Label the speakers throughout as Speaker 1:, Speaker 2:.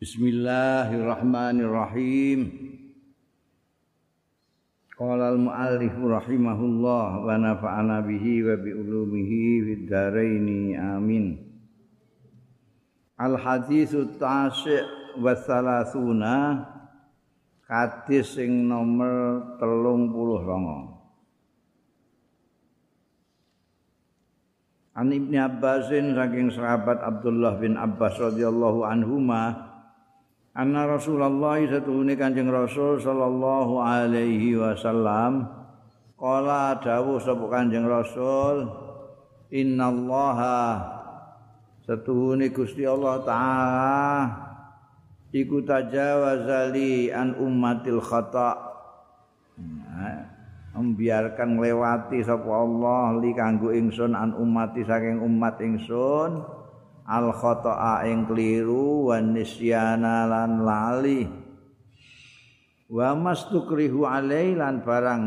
Speaker 1: Bismillahirrahmanirrahim. Qala al-muallif rahimahullah wa nafa'ana bihi wa bi ulumihi fid dharain amin. Al haditsu tasi' wa salasuna hadis sing nomor 32. An Ibnu Abbasin saking sahabat Abdullah bin Abbas radhiyallahu anhuma anna Rasulullah satuhune Kanjeng Rasul sallallahu alaihi wasallam. Qala dawuh sapa Kanjeng Rasul innallaha satuhune Gusti Allah taala iku tajawazali an ummatil khata. Membiarkan melewati sapa Allah li kanggo ingsun an ummati saking umat ingsun al khata'a ing kliru wan nisyana lan lali. Wa mastukrihu alai lan barang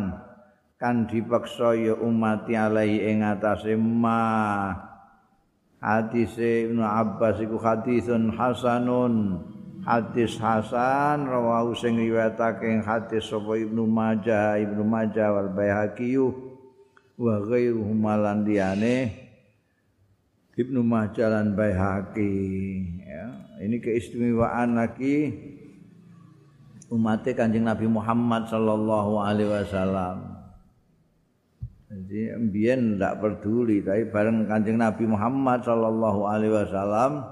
Speaker 1: kan dipaksa ya umat alai ing atase ma. Hadis Ibnu Abbas iku hadisun hasanun. Hadis hasan rawahu sing riwayatake hadis sapa Ibnu Majah Ibnu Majah wal Baihaqi wa ghairuhum lan liyane Ibnu Majah dan Baihaqi ya. Ini keistimewaan lagi umat Kanjeng Nabi Muhammad sallallahu alaihi wasallam. Jadi mbien tidak peduli tapi bareng Kanjeng Nabi Muhammad sallallahu alaihi wasallam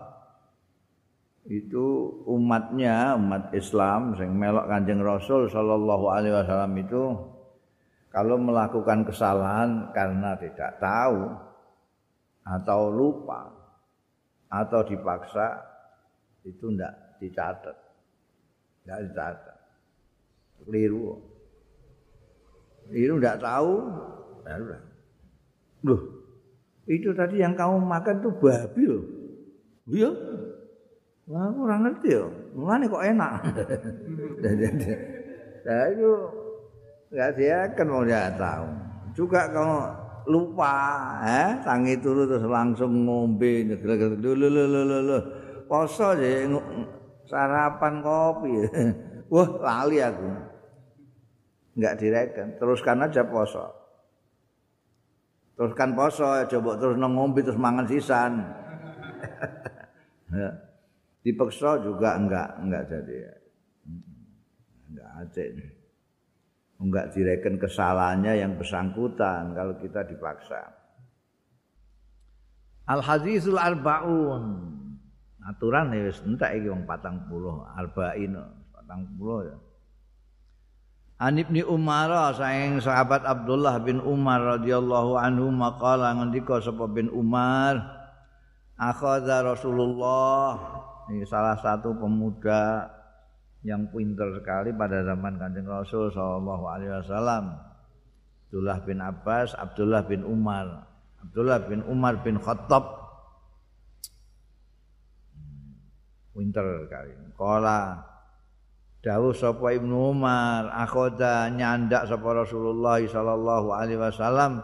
Speaker 1: itu umatnya umat Islam sing melok Kanjeng Rasul sallallahu alaihi wasallam itu kalau melakukan kesalahan karena tidak tahu atau lupa. Atau dipaksa itu ndak dicatat. Ndak dicatat. Keliru. Keliru ndak tahu ya udah loh itu tadi yang kamu makan tuh babi loh. Iya. Wah, ora ngerti yo. Mulane kok enak. Nah, itu enggak dia kan mau dia tahu. Juga kamu lupa. Eh tangi turu terus langsung ngombe lho poso sarapan kopi. Wah lali aku. Enggak direken. Teruskan aja poso. Teruskan poso coba terus ngombe terus mangan sisan. Dipaksa juga enggak enggak jadi. Enggak aceh enggak direken kesalahannya yang bersangkutan kalau kita dipaksa. Al hadisul arbaun. Aturan ya wis entek iki wong 40 arba'in 40 ya. An Ibnu Umar saing sahabat Abdullah bin Umar radhiyallahu anhu maqala ngendika sapa bin Umar akhadha Rasulullah ini salah satu pemuda yang pintar sekali pada zaman Kanjeng Rasul sallallahu alaihi wasallam. Abdullah bin Abbas, Abdullah bin Umar. Abdullah bin Umar bin Khattab. Pintar sekali. Kala dawuh sapa Ibnu Umar, akhoda nyandak sapa Rasulullah sallallahu alaihi wasallam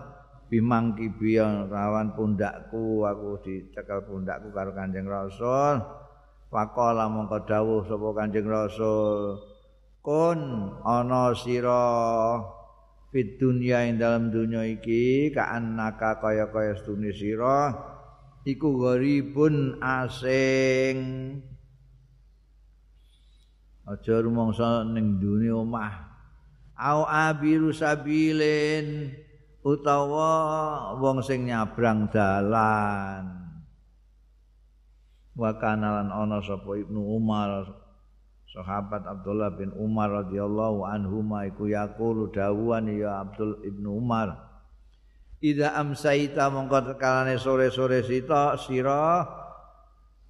Speaker 1: bimangki biyan rawan pundakku aku dicekel pundakku karo Kanjeng Rasul. Faqala mongko dawuh sapa Kanjeng Rasul kun ana sira fid dunya ing dalam dunya iki kaannaka kaya-kaya stune sira iku gharibun asing. Aja rumangsa ning dunya omah. Au abiru sabilin utawa wong sing nyabrang dalan wa kanalan ana sapa Ibnu Umar sahabat Abdullah bin Umar radhiyallahu anhu ma iku yaqulu dawuhan ya Abdul Ibnu Umar Ida amsaita mongko tekalane sore-sore sita sira.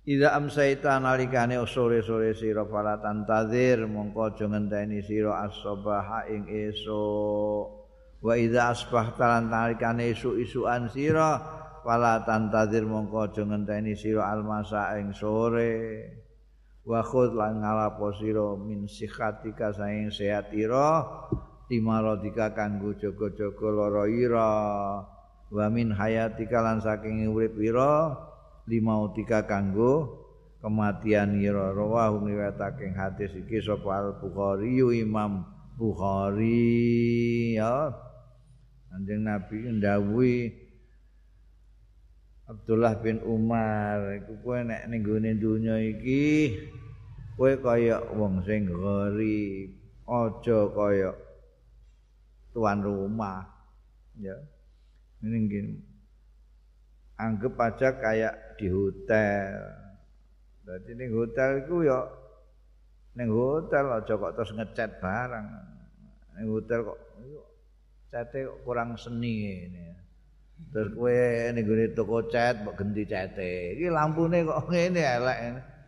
Speaker 1: Ida amsaita nalikane sore-sore sira fala tantazir mongko aja ngenteni sira as-sabaha ing esuk. Wa idza asbahta nalikane esuk-esukan sira wala tantazir mongko aja ngenteni sira almasa ing sore. Wa khudh lan ngalapo sira min sihatika saing sehatira timarodika kanggo jaga-jaga lara ira. Wa min hayatika lan saking urip ira limautika kanggo kematian ira. Rawahu riwayatake hadis iki sapa Al Bukhari Imam Bukhari. Ya. Kanjeng Nabi ndawuhi Abdullah bin Umar iku kowe nek ning gone donya iki kowe kaya wong sing gharib aja kaya tuan rumah ya. Gini anggap aja kayak di hotel. Jadi ning hotel itu ya ning hotel aja kok terus ngecat barang. Ning hotel kok kok kurang seni ini terus kowe ning gone toko cat mbok ganti cate iki lampune kok ngene elek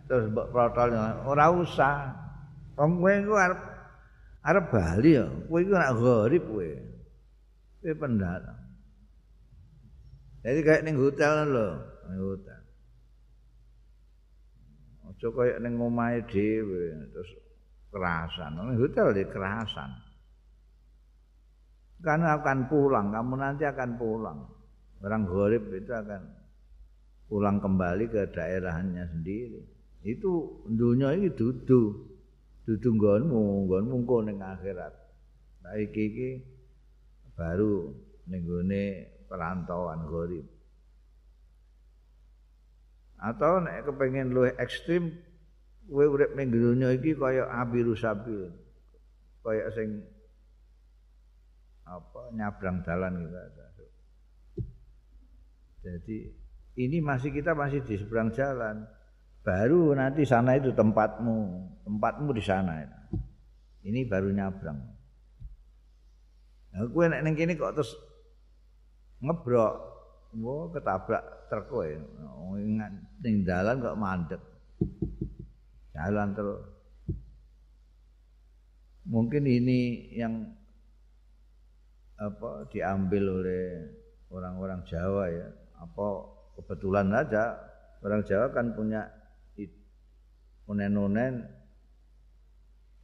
Speaker 1: terus mbok protol ora usah wong kowe iku arep arep bali ya kowe iku nak gharib kowe kowe pendatang Jadi kayak ning hotel lho, ning hotel. Aja kayak ning omahe dhewe terus kerasan. Ning hotel di kerasan. Karena akan pulang, kamu nanti akan pulang. Orang gharib itu akan pulang kembali ke daerahnya sendiri. Itu dunia ini dudu. Dudu nggonmu, nggonmu kok ning akhirat. Nah iki baru ning perantauan gharib. Atau nek kepengin luwih ekstrim kowe urip ning donya iki kaya abiru sabil. Kaya sing apa nyabrang dalan gitu. Jadi ini masih kita masih di seberang jalan. Baru nanti sana itu tempatmu, tempatmu di sana. Ini baru nyabrang. Nah, gue neng kini kok terus ngebrok wah ketabrak truk kowe ning dalan kok mandek jalan terus mungkin ini yang apa diambil oleh orang-orang Jawa ya apa kebetulan aja orang Jawa kan punya unen-unen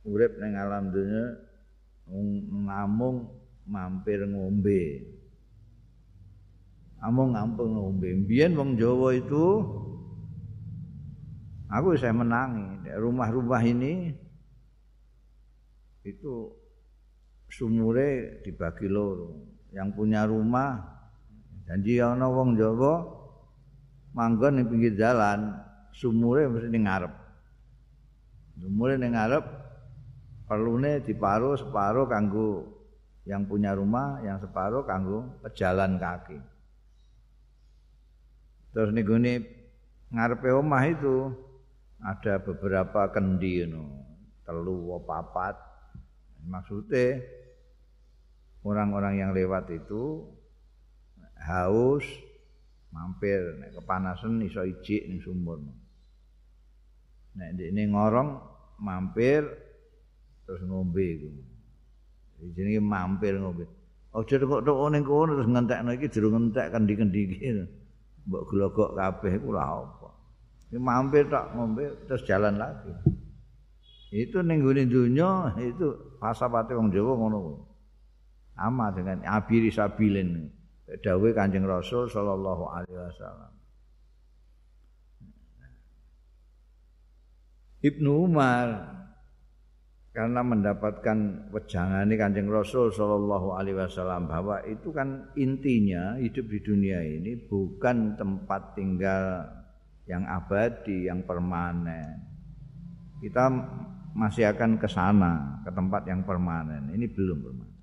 Speaker 1: urip ning alam dunya ngamung mampir ngombe amung ngampung ngombe. Mbiyen wong Jawa itu aku saya menangi rumah-rumah ini itu sumure dibagi loro. Yang punya rumah janji ana wong Jawa manggon ning pinggir jalan, sumure mesti ning ngarep. Sumure ning ngarep perlune diparuh separuh kanggo yang punya rumah, yang separuh kanggo pejalan kaki. Terus nih gini ngarepe omah itu ada beberapa kendi no, telu papat. Maksudnya orang-orang yang lewat itu haus mampir nek kepanasan iso ijik ning sumur. Nek ini ngorong mampir terus ngombe iku. Jenenge mampir ngombe. Aja kok tok ning kono terus ngentekno iki jero ngentek kendi-kendi iki. mbok glogok kabeh iku lha apa. Ini mampir tak ngombe terus jalan lagi. Itu ning gone donya itu pasapate wong Jawa ngono kuwi. Ama dengan abiri sabilin. Dawuh Kanjeng Rasul sallallahu alaihi wasallam. Ibnu Umar karena mendapatkan wejangan ini kanjeng Rasul Shallallahu Alaihi Wasallam bahwa itu kan intinya hidup di dunia ini bukan tempat tinggal yang abadi yang permanen. Kita masih akan ke sana ke tempat yang permanen. Ini belum permanen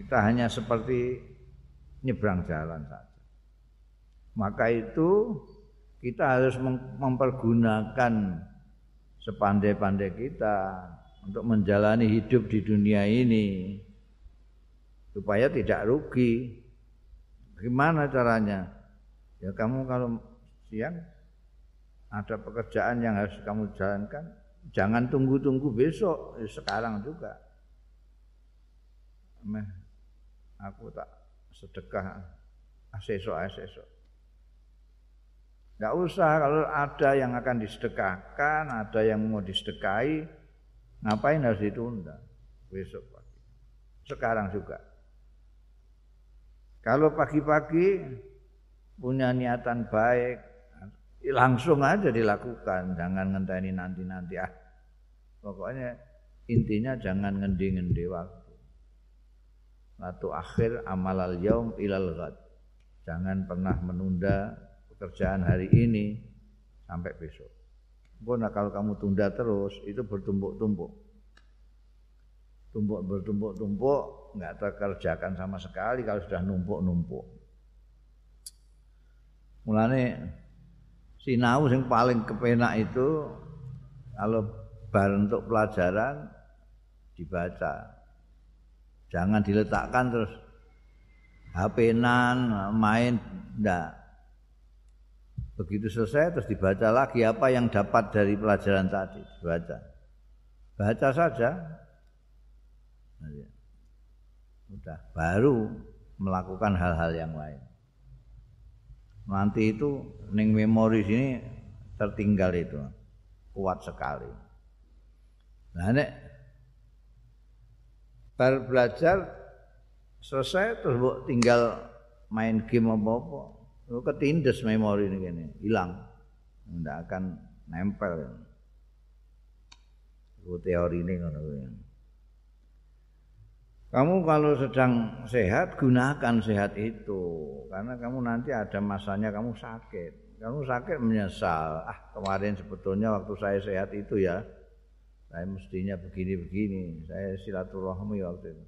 Speaker 1: kita hanya seperti nyebrang jalan saja maka itu kita harus mempergunakan sepandai-pandai kita untuk menjalani hidup di dunia ini supaya tidak rugi. Bagaimana caranya? Ya kamu kalau siang ada pekerjaan yang harus kamu jalankan, jangan tunggu-tunggu besok, ya sekarang juga. Aku tak sedekah asesok-asesok. Enggak usah kalau ada yang akan disedekahkan, ada yang mau disedekahi, ngapain harus ditunda besok pagi. Sekarang juga. Kalau pagi-pagi punya niatan baik, langsung aja dilakukan jangan ngenteni nanti-nanti ah pokoknya intinya jangan ngendi-ngendi waktu Latu akhir amalal yaum ilal ghad. Jangan pernah menunda pekerjaan hari ini sampai besok. Pokoknya kalau kamu tunda terus itu bertumpuk-tumpuk. Tumpuk bertumpuk-tumpuk nggak terkerjakan sama sekali kalau sudah numpuk-numpuk. Mulane sinau yang paling kepenak itu kalau bar untuk pelajaran dibaca. Jangan diletakkan terus HP-nan main ndak. Begitu selesai terus dibaca lagi apa yang dapat dari pelajaran tadi, dibaca. Baca saja. Sudah baru melakukan hal-hal yang lain. nanti itu ning memori sini tertinggal itu kuat sekali. Nah nek bar belajar selesai terus bu tinggal main game apa apa, lu ketindes memori ini gini, hilang, tidak akan nempel. Itu teori ini kan. Kamu kalau sedang sehat gunakan sehat itu karena kamu nanti ada masanya kamu sakit. Kamu sakit menyesal. Ah kemarin sebetulnya waktu saya sehat itu ya saya mestinya begini-begini. Saya silaturahmi waktu itu.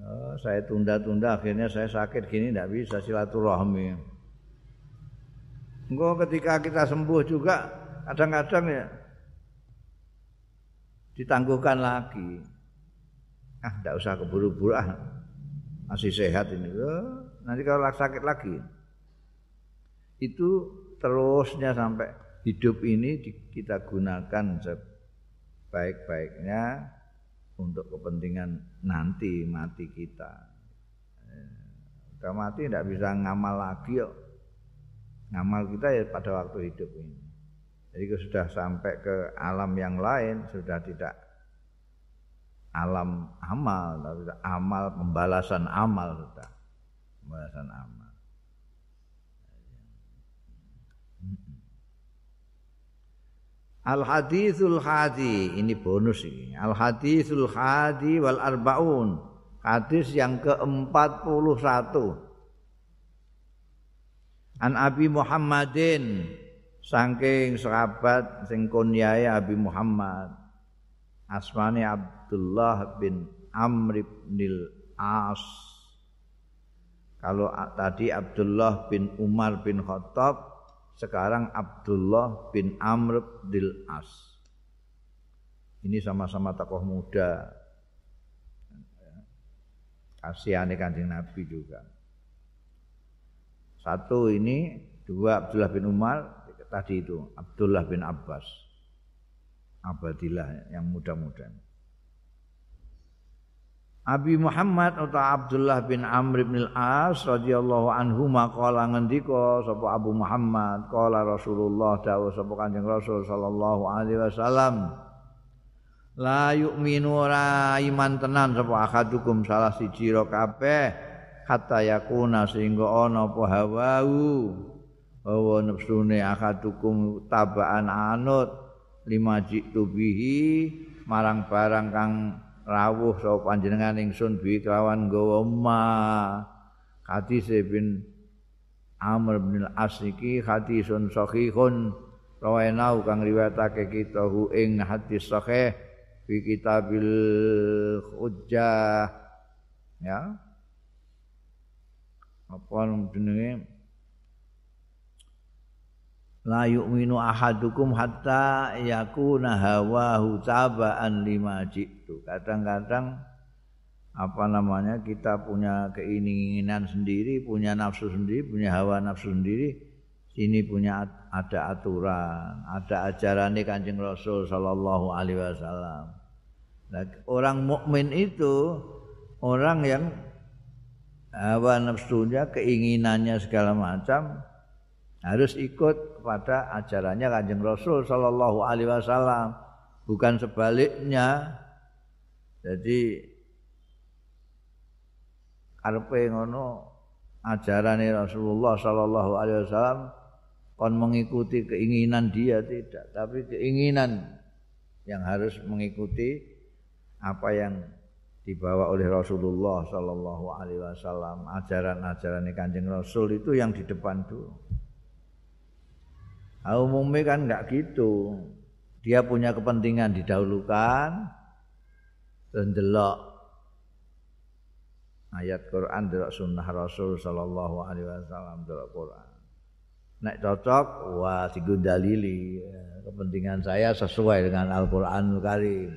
Speaker 1: Oh, saya tunda-tunda akhirnya saya sakit gini tidak bisa silaturahmi. Enggak ketika kita sembuh juga kadang-kadang ya ditangguhkan lagi ah tidak usah keburu-buru ah masih sehat ini oh, nanti kalau sakit lagi itu terusnya sampai hidup ini kita gunakan sebaik-baiknya untuk kepentingan nanti mati kita. Udah mati tidak bisa ngamal lagi yuk ngamal kita ya pada waktu hidup ini. Jadi sudah sampai ke alam yang lain sudah tidak alam amal tapi amal pembalasan amal sudah. Pembalasan amal Al hadithul hadi ini bonus ini. Al hadithul hadi wal arbaun. Hadis yang ke-41. An Abi Muhammadin saking sahabat sing kunyai Abi Muhammad. Asmane Abdullah bin Amr bin As. Kalau tadi Abdullah bin Umar bin Khattab, sekarang Abdullah bin Amr bin As. Ini sama-sama tokoh muda. Kasihane Kanjeng Nabi juga. Satu ini, dua Abdullah bin Umar, tadi itu Abdullah bin Abbas abadilah yang muda-muda. Abi Muhammad atau Abdullah bin Amr bin Al-As radhiyallahu anhu maqala ngendika sapa Abu Muhammad? Qala Rasulullah dawuh sapa Kanjeng Rasul sallallahu alaihi wasallam La yu'minu ra iman tenan sapa akadukum salah siji ro kabeh kata yakuna sehingga ana apa hawau hawa nafsune akadukum tabaan anut lima jitu bihi marang barang kang rawuh sapa panjenengan ingsun bi kelawan gawa ma. Hadis bin Amr bin Al-Asiki hadisun sahihun. Rawainau kang riwayatake kita hu ing hadis sahih fi kitabil hujjah. Ya. Apa jenenge la yu'minu ahadukum hatta yakuna hawahu tabaan lima jitu. Kadang-kadang apa namanya kita punya keinginan sendiri, punya nafsu sendiri, punya hawa nafsu sendiri. Sini punya ada aturan, ada ajaran Kanjeng Rasul sallallahu alaihi wasallam. Nah, orang mukmin itu orang yang hawa nafsunya, keinginannya segala macam harus ikut kepada ajarannya Kanjeng Rasul sallallahu alaihi wasallam. Bukan sebaliknya. Jadi karepe ngono ajarane Rasulullah sallallahu alaihi wasallam kon mengikuti keinginan dia tidak, tapi keinginan yang harus mengikuti apa yang dibawa oleh Rasulullah Shallallahu Alaihi Wasallam ajaran-ajaran kanjeng Rasul itu yang di depan dulu. Nah, umumnya kan nggak gitu. Dia punya kepentingan didahulukan dan delok ayat Quran delok sunnah Rasul Shallallahu Alaihi Wasallam delok Quran. Nek cocok, wah digundalili. Kepentingan saya sesuai dengan Al-Quranul Karim.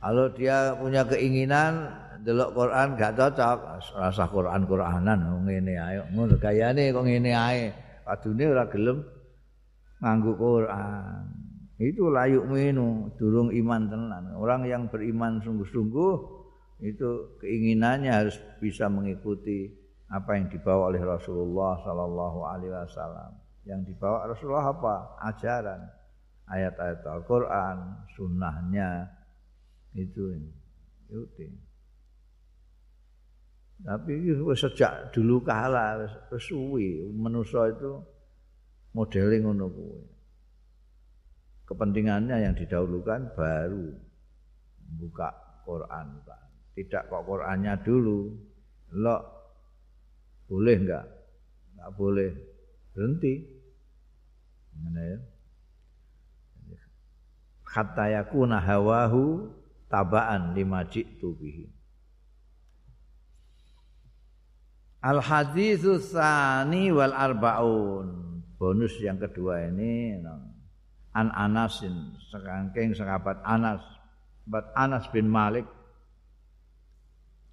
Speaker 1: Kalau dia punya keinginan delok Quran gak cocok, rasa Quran Quranan ngene ayo ngono gayane kok ngene ae. Adune ora gelem nganggo Quran. Itu layuk minu, durung iman tenan. Orang yang beriman sungguh-sungguh itu keinginannya harus bisa mengikuti apa yang dibawa oleh Rasulullah sallallahu alaihi wasallam. Yang dibawa Rasulullah apa? Ajaran, ayat-ayat Al-Qur'an, sunnahnya, itu itu tapi sejak dulu kala wis suwi manusa itu modeling ngono kuwi. Kepentingannya yang didahulukan baru buka Quran tidak kok Qurannya dulu. Lo boleh enggak enggak boleh. Berhenti. Mana ya. Hatta yakuna hawahu tabaan lima jitu bihi. Al hadithu tsani wal arbaun bonus yang kedua ini an Anasin sekangking sahabat Anas sahabat Anas bin Malik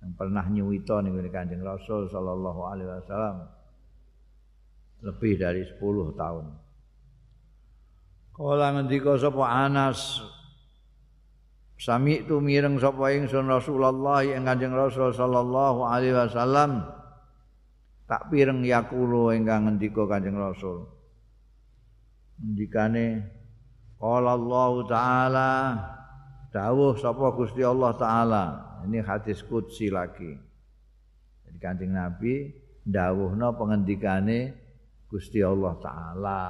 Speaker 1: yang pernah nyuwito nih Kanjeng Rasul sallallahu alaihi wasallam lebih dari 10 tahun. Kala ngendika sapa Anas Sami itu mireng sapa ingsun Rasulullah ing Kanjeng Rasul sallallahu alaihi wasallam tak pireng yakulo ingkang ngendika Kanjeng Rasul. Ngendikane qala Allah taala dawuh sapa Gusti Allah taala. Ini hadis qudsi lagi. Jadi Kanjeng Nabi dawuhna pengendikane Gusti Allah taala.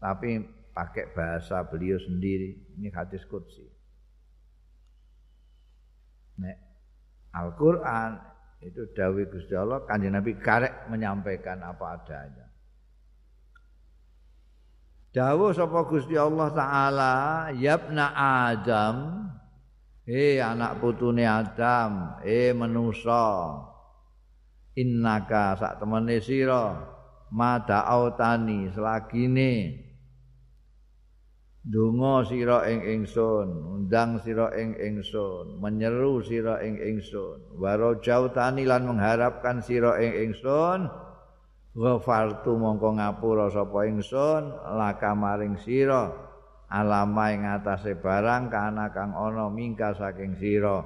Speaker 1: Tapi pakai bahasa beliau sendiri. Ini hadis qudsi. Nek Al-Qur'an itu dawuh Gusti Allah Kanjeng Nabi karek menyampaikan apa adanya. Dawuh sapa Gusti Allah taala, "Yabna Adam, eh anak putune Adam, eh manusa, innaka sak temene sira ma da'autani selagine. Dungo sira ing ingsun, undang sira ing ingsun, menyeru sira ing ingsun, waro jautani lan mengharapkan sira ing ingsun, ghafartu mongko ngapura sapa ingsun laka maring sira. Alama ing atase barang kana kang ana mingka saking sira.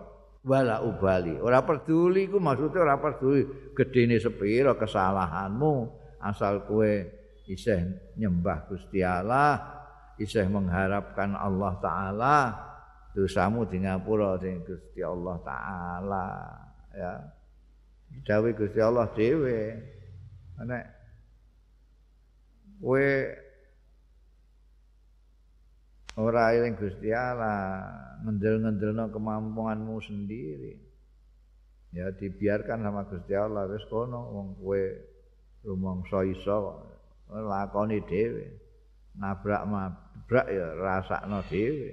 Speaker 1: Wala ubali. Ora peduli ku maksudnya ora peduli gedene sepira kesalahanmu. Asal kue isih nyembah Gusti Allah isih mengharapkan Allah taala dosamu di ngapura sing Gusti Allah taala ya. Dawuh Gusti Allah dhewe nek kowe ora eling Gusti Allah ngendel-ngendelno kemampuanmu sendiri ya dibiarkan sama Gusti Allah wis kono wong kowe rumangsa iso lakoni dhewe nabrak nabrak ya rasakno dhewe.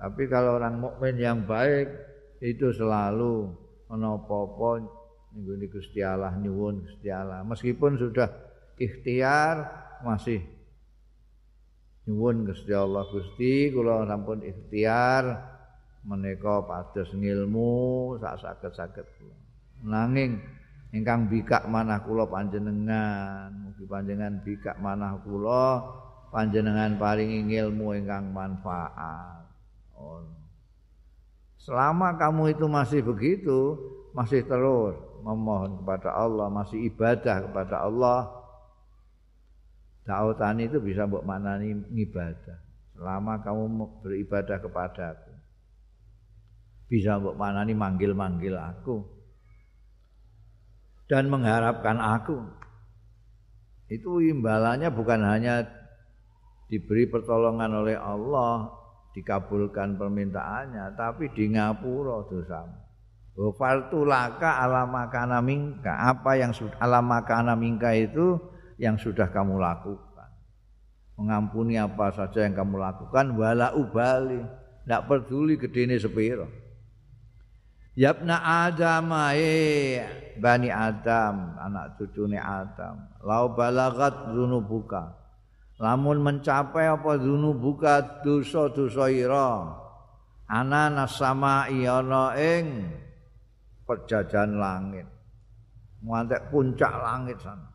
Speaker 1: Tapi kalau orang mukmin yang baik itu selalu ana ning Gusti Allah nyuwun Gusti Allah. Meskipun sudah ikhtiar masih nyuwun Gusti Allah Gusti kula sampun ikhtiar menika pados ngilmu sak saged-saged kula. Nanging ingkang bikak manah kula panjenengan, mugi panjenengan bikak manah kula panjenengan paringi ilmu ingkang manfaat. Oh. Selama kamu itu masih begitu, masih terus memohon kepada Allah, masih ibadah kepada Allah, Ta'utani itu bisa mbok maknani ibadah. Selama kamu beribadah kepadaku. Bisa mbok maknani manggil-manggil aku. Dan mengharapkan aku. itu imbalannya bukan hanya diberi pertolongan oleh Allah, dikabulkan permintaannya, tapi di ngapura dosamu. Wafaltu laka alamakana mingka. Apa yang sudah alamakana mingka itu yang sudah kamu lakukan. Mengampuni apa saja yang kamu lakukan. Wala ubali. Tidak peduli gedene sepiro. Yabna Adam eh Bani Adam anak cucune Adam lau balagat buka lamun mencapai apa buka dosa-dosa ira ana nasama ing perjajan langit ngantek puncak langit sana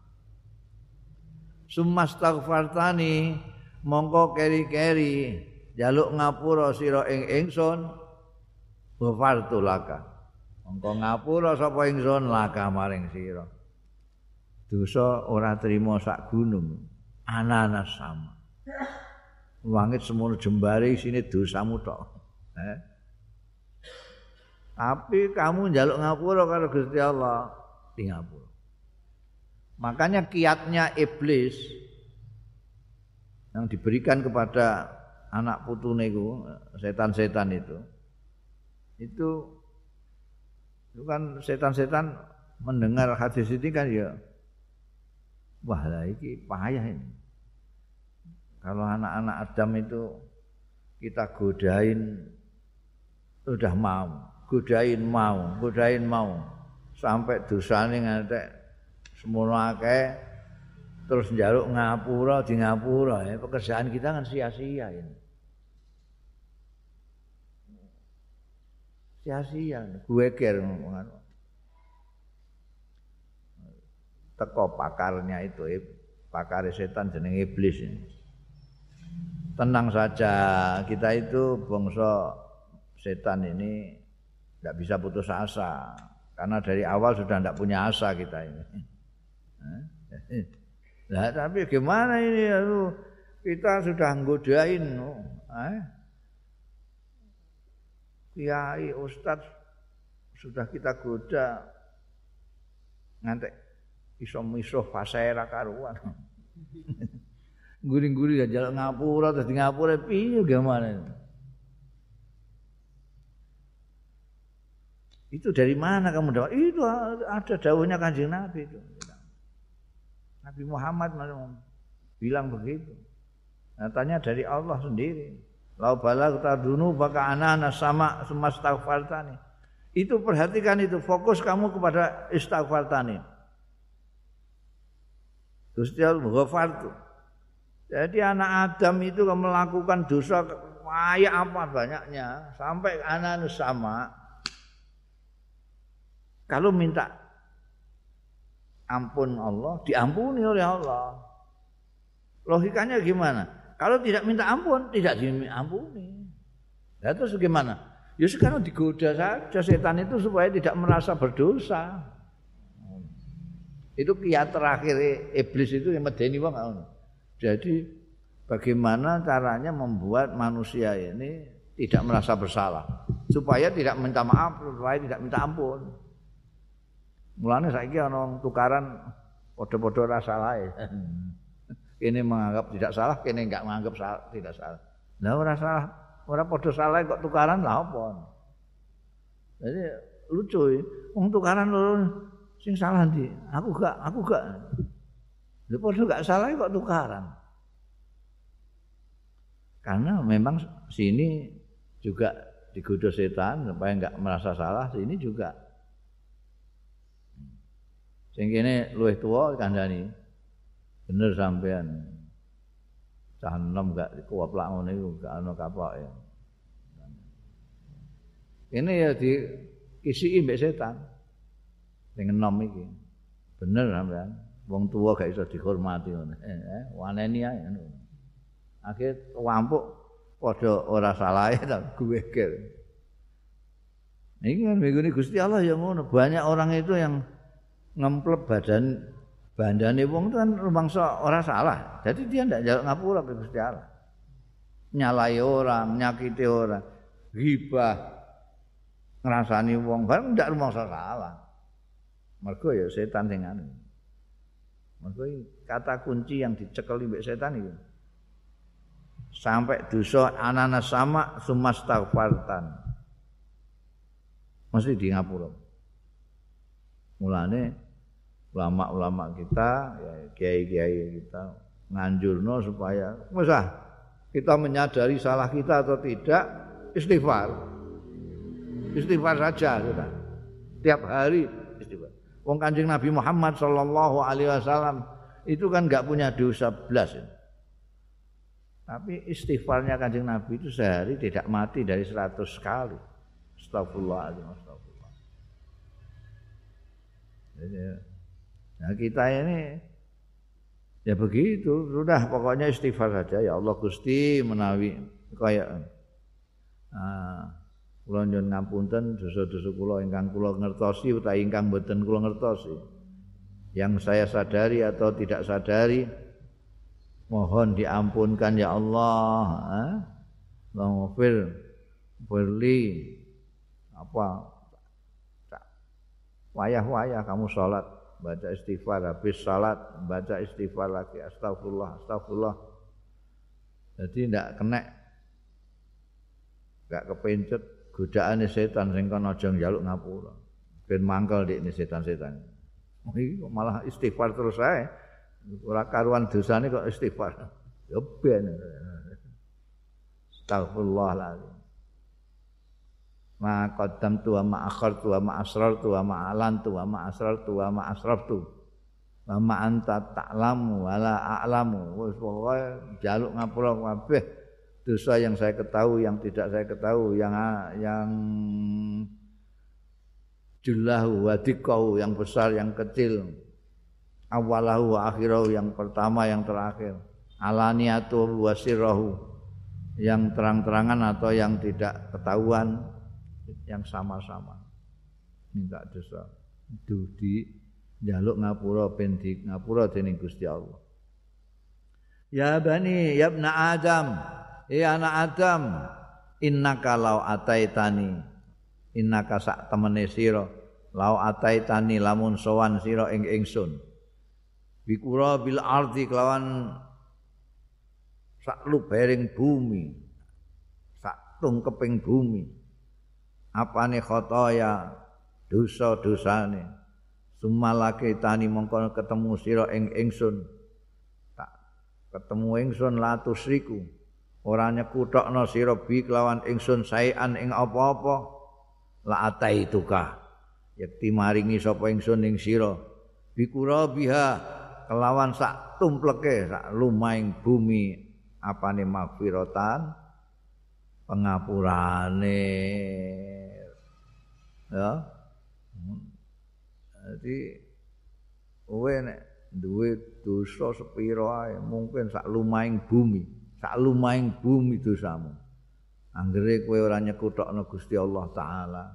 Speaker 1: sumastaghfartani mongko keri-keri jaluk ngapura sira ing ingsun ghafartu laka Mongko ngapura sapa ingsun laka maring sira. Dosa ora trima sak gunung. Ananas sama. Langit semono jembare isine dosamu tok. Eh? Tapi kamu njaluk ngapura karo Gusti Allah di ngapura. Makanya kiatnya iblis yang diberikan kepada anak putune itu, setan-setan itu, itu itu kan setan-setan mendengar hadis ini kan ya wah lah ini payah ini kalau anak-anak Adam itu kita godain udah mau godain mau godain mau. Sampai dosane ngantek semua akeh terus njaluk ngapura di ngapura. Ya pekerjaan kita kan sia-sia ini. Sia-sia. Gue ker teko pakarnya itu pakar setan jeneng iblis ini. tenang saja kita itu bangsa setan ini tidak bisa putus asa. Karena dari awal sudah tidak punya asa kita ini. Nah tapi gimana ini? Kita sudah nggodain. Eh? kiai ustaz sudah kita goda. Ngantek iso miso fasera karuan. Guring-guring ya jalan ngapura terus di ngapura piye gimana itu dari mana kamu dapat itu ada daunnya kanjeng nabi itu Nabi Muhammad bilang begitu Nyatanya dari Allah sendiri Lau balagta baka anana sama semastaghfartani. Itu perhatikan itu, fokus kamu kepada istighfartani. Gusti Allah. Jadi anak Adam itu melakukan dosa kayak apa banyaknya sampai anak sama kalau minta ampun Allah diampuni oleh Allah. Logikanya gimana? Kalau tidak minta ampun, tidak diampuni. Ya terus gimana? Ya sekarang digoda saja setan itu supaya tidak merasa berdosa. Itu kiat terakhir iblis itu yang medeni wong Jadi bagaimana caranya membuat manusia ini tidak merasa bersalah supaya tidak minta maaf, supaya tidak minta ampun. Mulanya saya kira tukaran podo-podo rasa lain. kene menganggap tidak salah, kene enggak menganggap salah, tidak salah. Lah ora salah, ora padha salah kok tukaran lah apa. Jadi lucu ya. Wong tukaran lho sing salah ndi? Aku gak, aku gak. Lha padha gak salah kok tukaran. Karena memang sini juga digoda setan supaya enggak merasa salah, sini juga. Sing kene luwih tuwa kandhani. bener sampean cah enom gak kuwaplak ngene iku gak ana kapoke ini ya di kisi mbek setan. Sing enom iki. Bener sampean wong tua gak iso dihormati ngono eh, eh waneni ae ngono. Akhir wampuk padha ora salah ta gue ger ini kan minggu Gusti Allah yang ngono. Banyak orang itu yang ngemplep badan bandane wong kan rumangsa ora salah. Jadi dia ndak jaluk ngapura ke Gusti Allah. Nyalai orang, nyakiti orang, ghibah, ngrasani wong, bareng ndak rumangsa salah. Mergo ya setan sing anu. Mergo kata kunci yang dicekeli mbek setan itu. Sampai dosa anana sama sumastaghfartan. Mesti di ngapura. Mulane ulama-ulama kita, ya kiai-kiai kita nganjurno supaya wis kita menyadari salah kita atau tidak istighfar. Istighfar saja sudah. Tiap hari istighfar. Wong Kanjeng Nabi Muhammad sallallahu alaihi wasallam itu kan enggak punya dosa belas. Ya. Tapi istighfarnya Kanjeng Nabi itu sehari tidak mati dari seratus kali. Astagfirullahaladzim, astagfirullah. Jadi, nah kita ini ya begitu, sudah pokoknya istighfar saja ya Allah Gusti menawi kayak ah kula nyuwun ngapunten dosa-dosa kula ingkang kula ngertosi utawi ingkang boten kula ngertosi. Yang saya sadari atau tidak sadari mohon diampunkan ya Allah. Eh? Allahumma berli apa wayah-wayah kamu sholat baca istighfar habis sholat baca istighfar lagi astagfirullah astagfirullah jadi tidak kena gak kepencet godaan setan sing kono aja njaluk ngapura. Ben mangkel dik setan-setan. Iki malah istighfar terus ae. Ora karuan dosane kok istighfar. Ya ben. Astagfirullahaladzim. Ma qaddamtu wa ma akhartu wa ma asrartu wa ma alantu wa ma asrartu wa ma asraftu. Wa ma anta ta'lamu wa la a'lamu. Wis pokoke jaluk ngapura kabeh. dosa yang saya ketahui yang tidak saya ketahui yang yang julahu wadikau yang besar yang kecil awalahu wa akhirahu yang pertama yang terakhir alaniatu wasirahu yang terang-terangan atau yang tidak ketahuan yang sama-sama. Minta dosa. Itu di jaluk ngapura ben di ngapura dening Gusti Allah. Ya bani ya adam ya anak Adam innaka law ataitani innaka sak temene sira law ataitani lamun sowan sira ing ingsun. Bikura bil ardi kelawan sak lubering bumi sak tungkeping bumi apane khotoya? Dosa-dosane sumalake tani mongko ketemu sira ing ingsun. Tak ketemu ingsun latusriku ora nyekutokno sira bi kelawan ingsun saean ing apa-apa. La ataituka yakti maringi sapa ingsun ing sira. Bikura biha kelawan sak tumpleke sak lumaing bumi. Apane magfiratan pengapurane ya jadi kowe nek duwe dosa sepira ae mungkin sak lumaing bumi sak lumaing bumi dosamu. Anggere kowe ora nyekutokno Gusti Allah taala,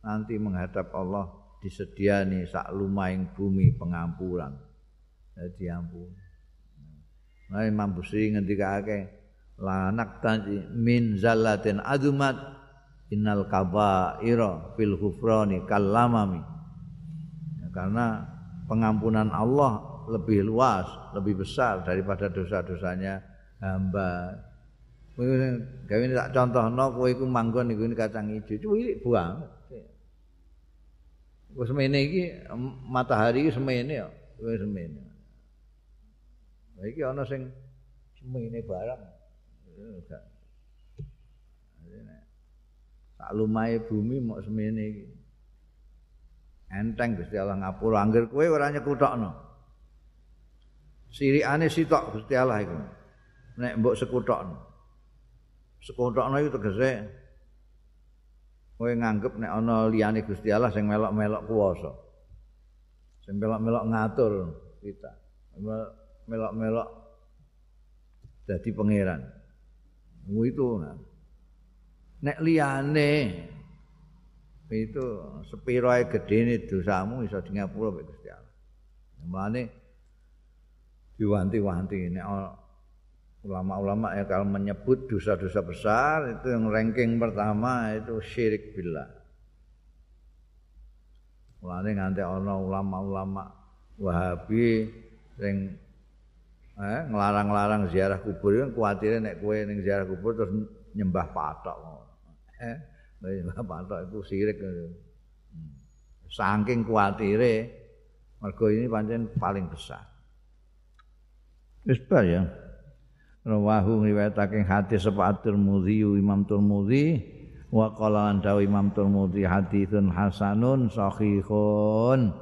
Speaker 1: nanti menghadap Allah disediani sak lumaing bumi pengampuran. Jadi ampun. Nah, Imam Busiri ngendikake lanak tanji min zallatin adumat innal kaba'ira fil ghufrani kallamami. Ya, karena pengampunan Allah lebih luas, lebih besar daripada dosa-dosanya hamba. Gawe tak contohno kowe iku manggon iku kacang ijo. Cuwilik banget. Wis semene iki matahari semene ya. Wis semene. Iki ana sing semene barang. Tak lumahe bumi mok semene iki. Enteng Gusti Allah ngapura angger kowe ora nyekutokno. Sirikane sitok Gusti Allah iku. nek mbok sekutokno. Sekutokno iku tegese kowe nganggep nek ana liyane Gusti Allah sing melok-melok kuwasa. Sing melok-melok ngatur kita. Melok-melok dadi pangeran. Mu itu nek liyane itu sepiro ae gedene dosamu iso di ngapura Gusti Allah. Mulane diwanti-wanti nek ulama-ulama ya kalau menyebut dosa-dosa besar itu yang ranking pertama itu syirik billah. Mulane nganti ana ulama-ulama Wahabi sing eh nglarang-larang ziarah kubur kan kuatire nek kowe ning ziarah kubur terus nyembah patok eh nyembah patok itu sirik hmm. saking kuatire mergo ini pancen paling besar. Wis ya. Rawahu riwayatake hadis sapa At-Tirmidzi Imam Tirmidzi wa qala Imam Tirmidzi haditsun hasanun sahihun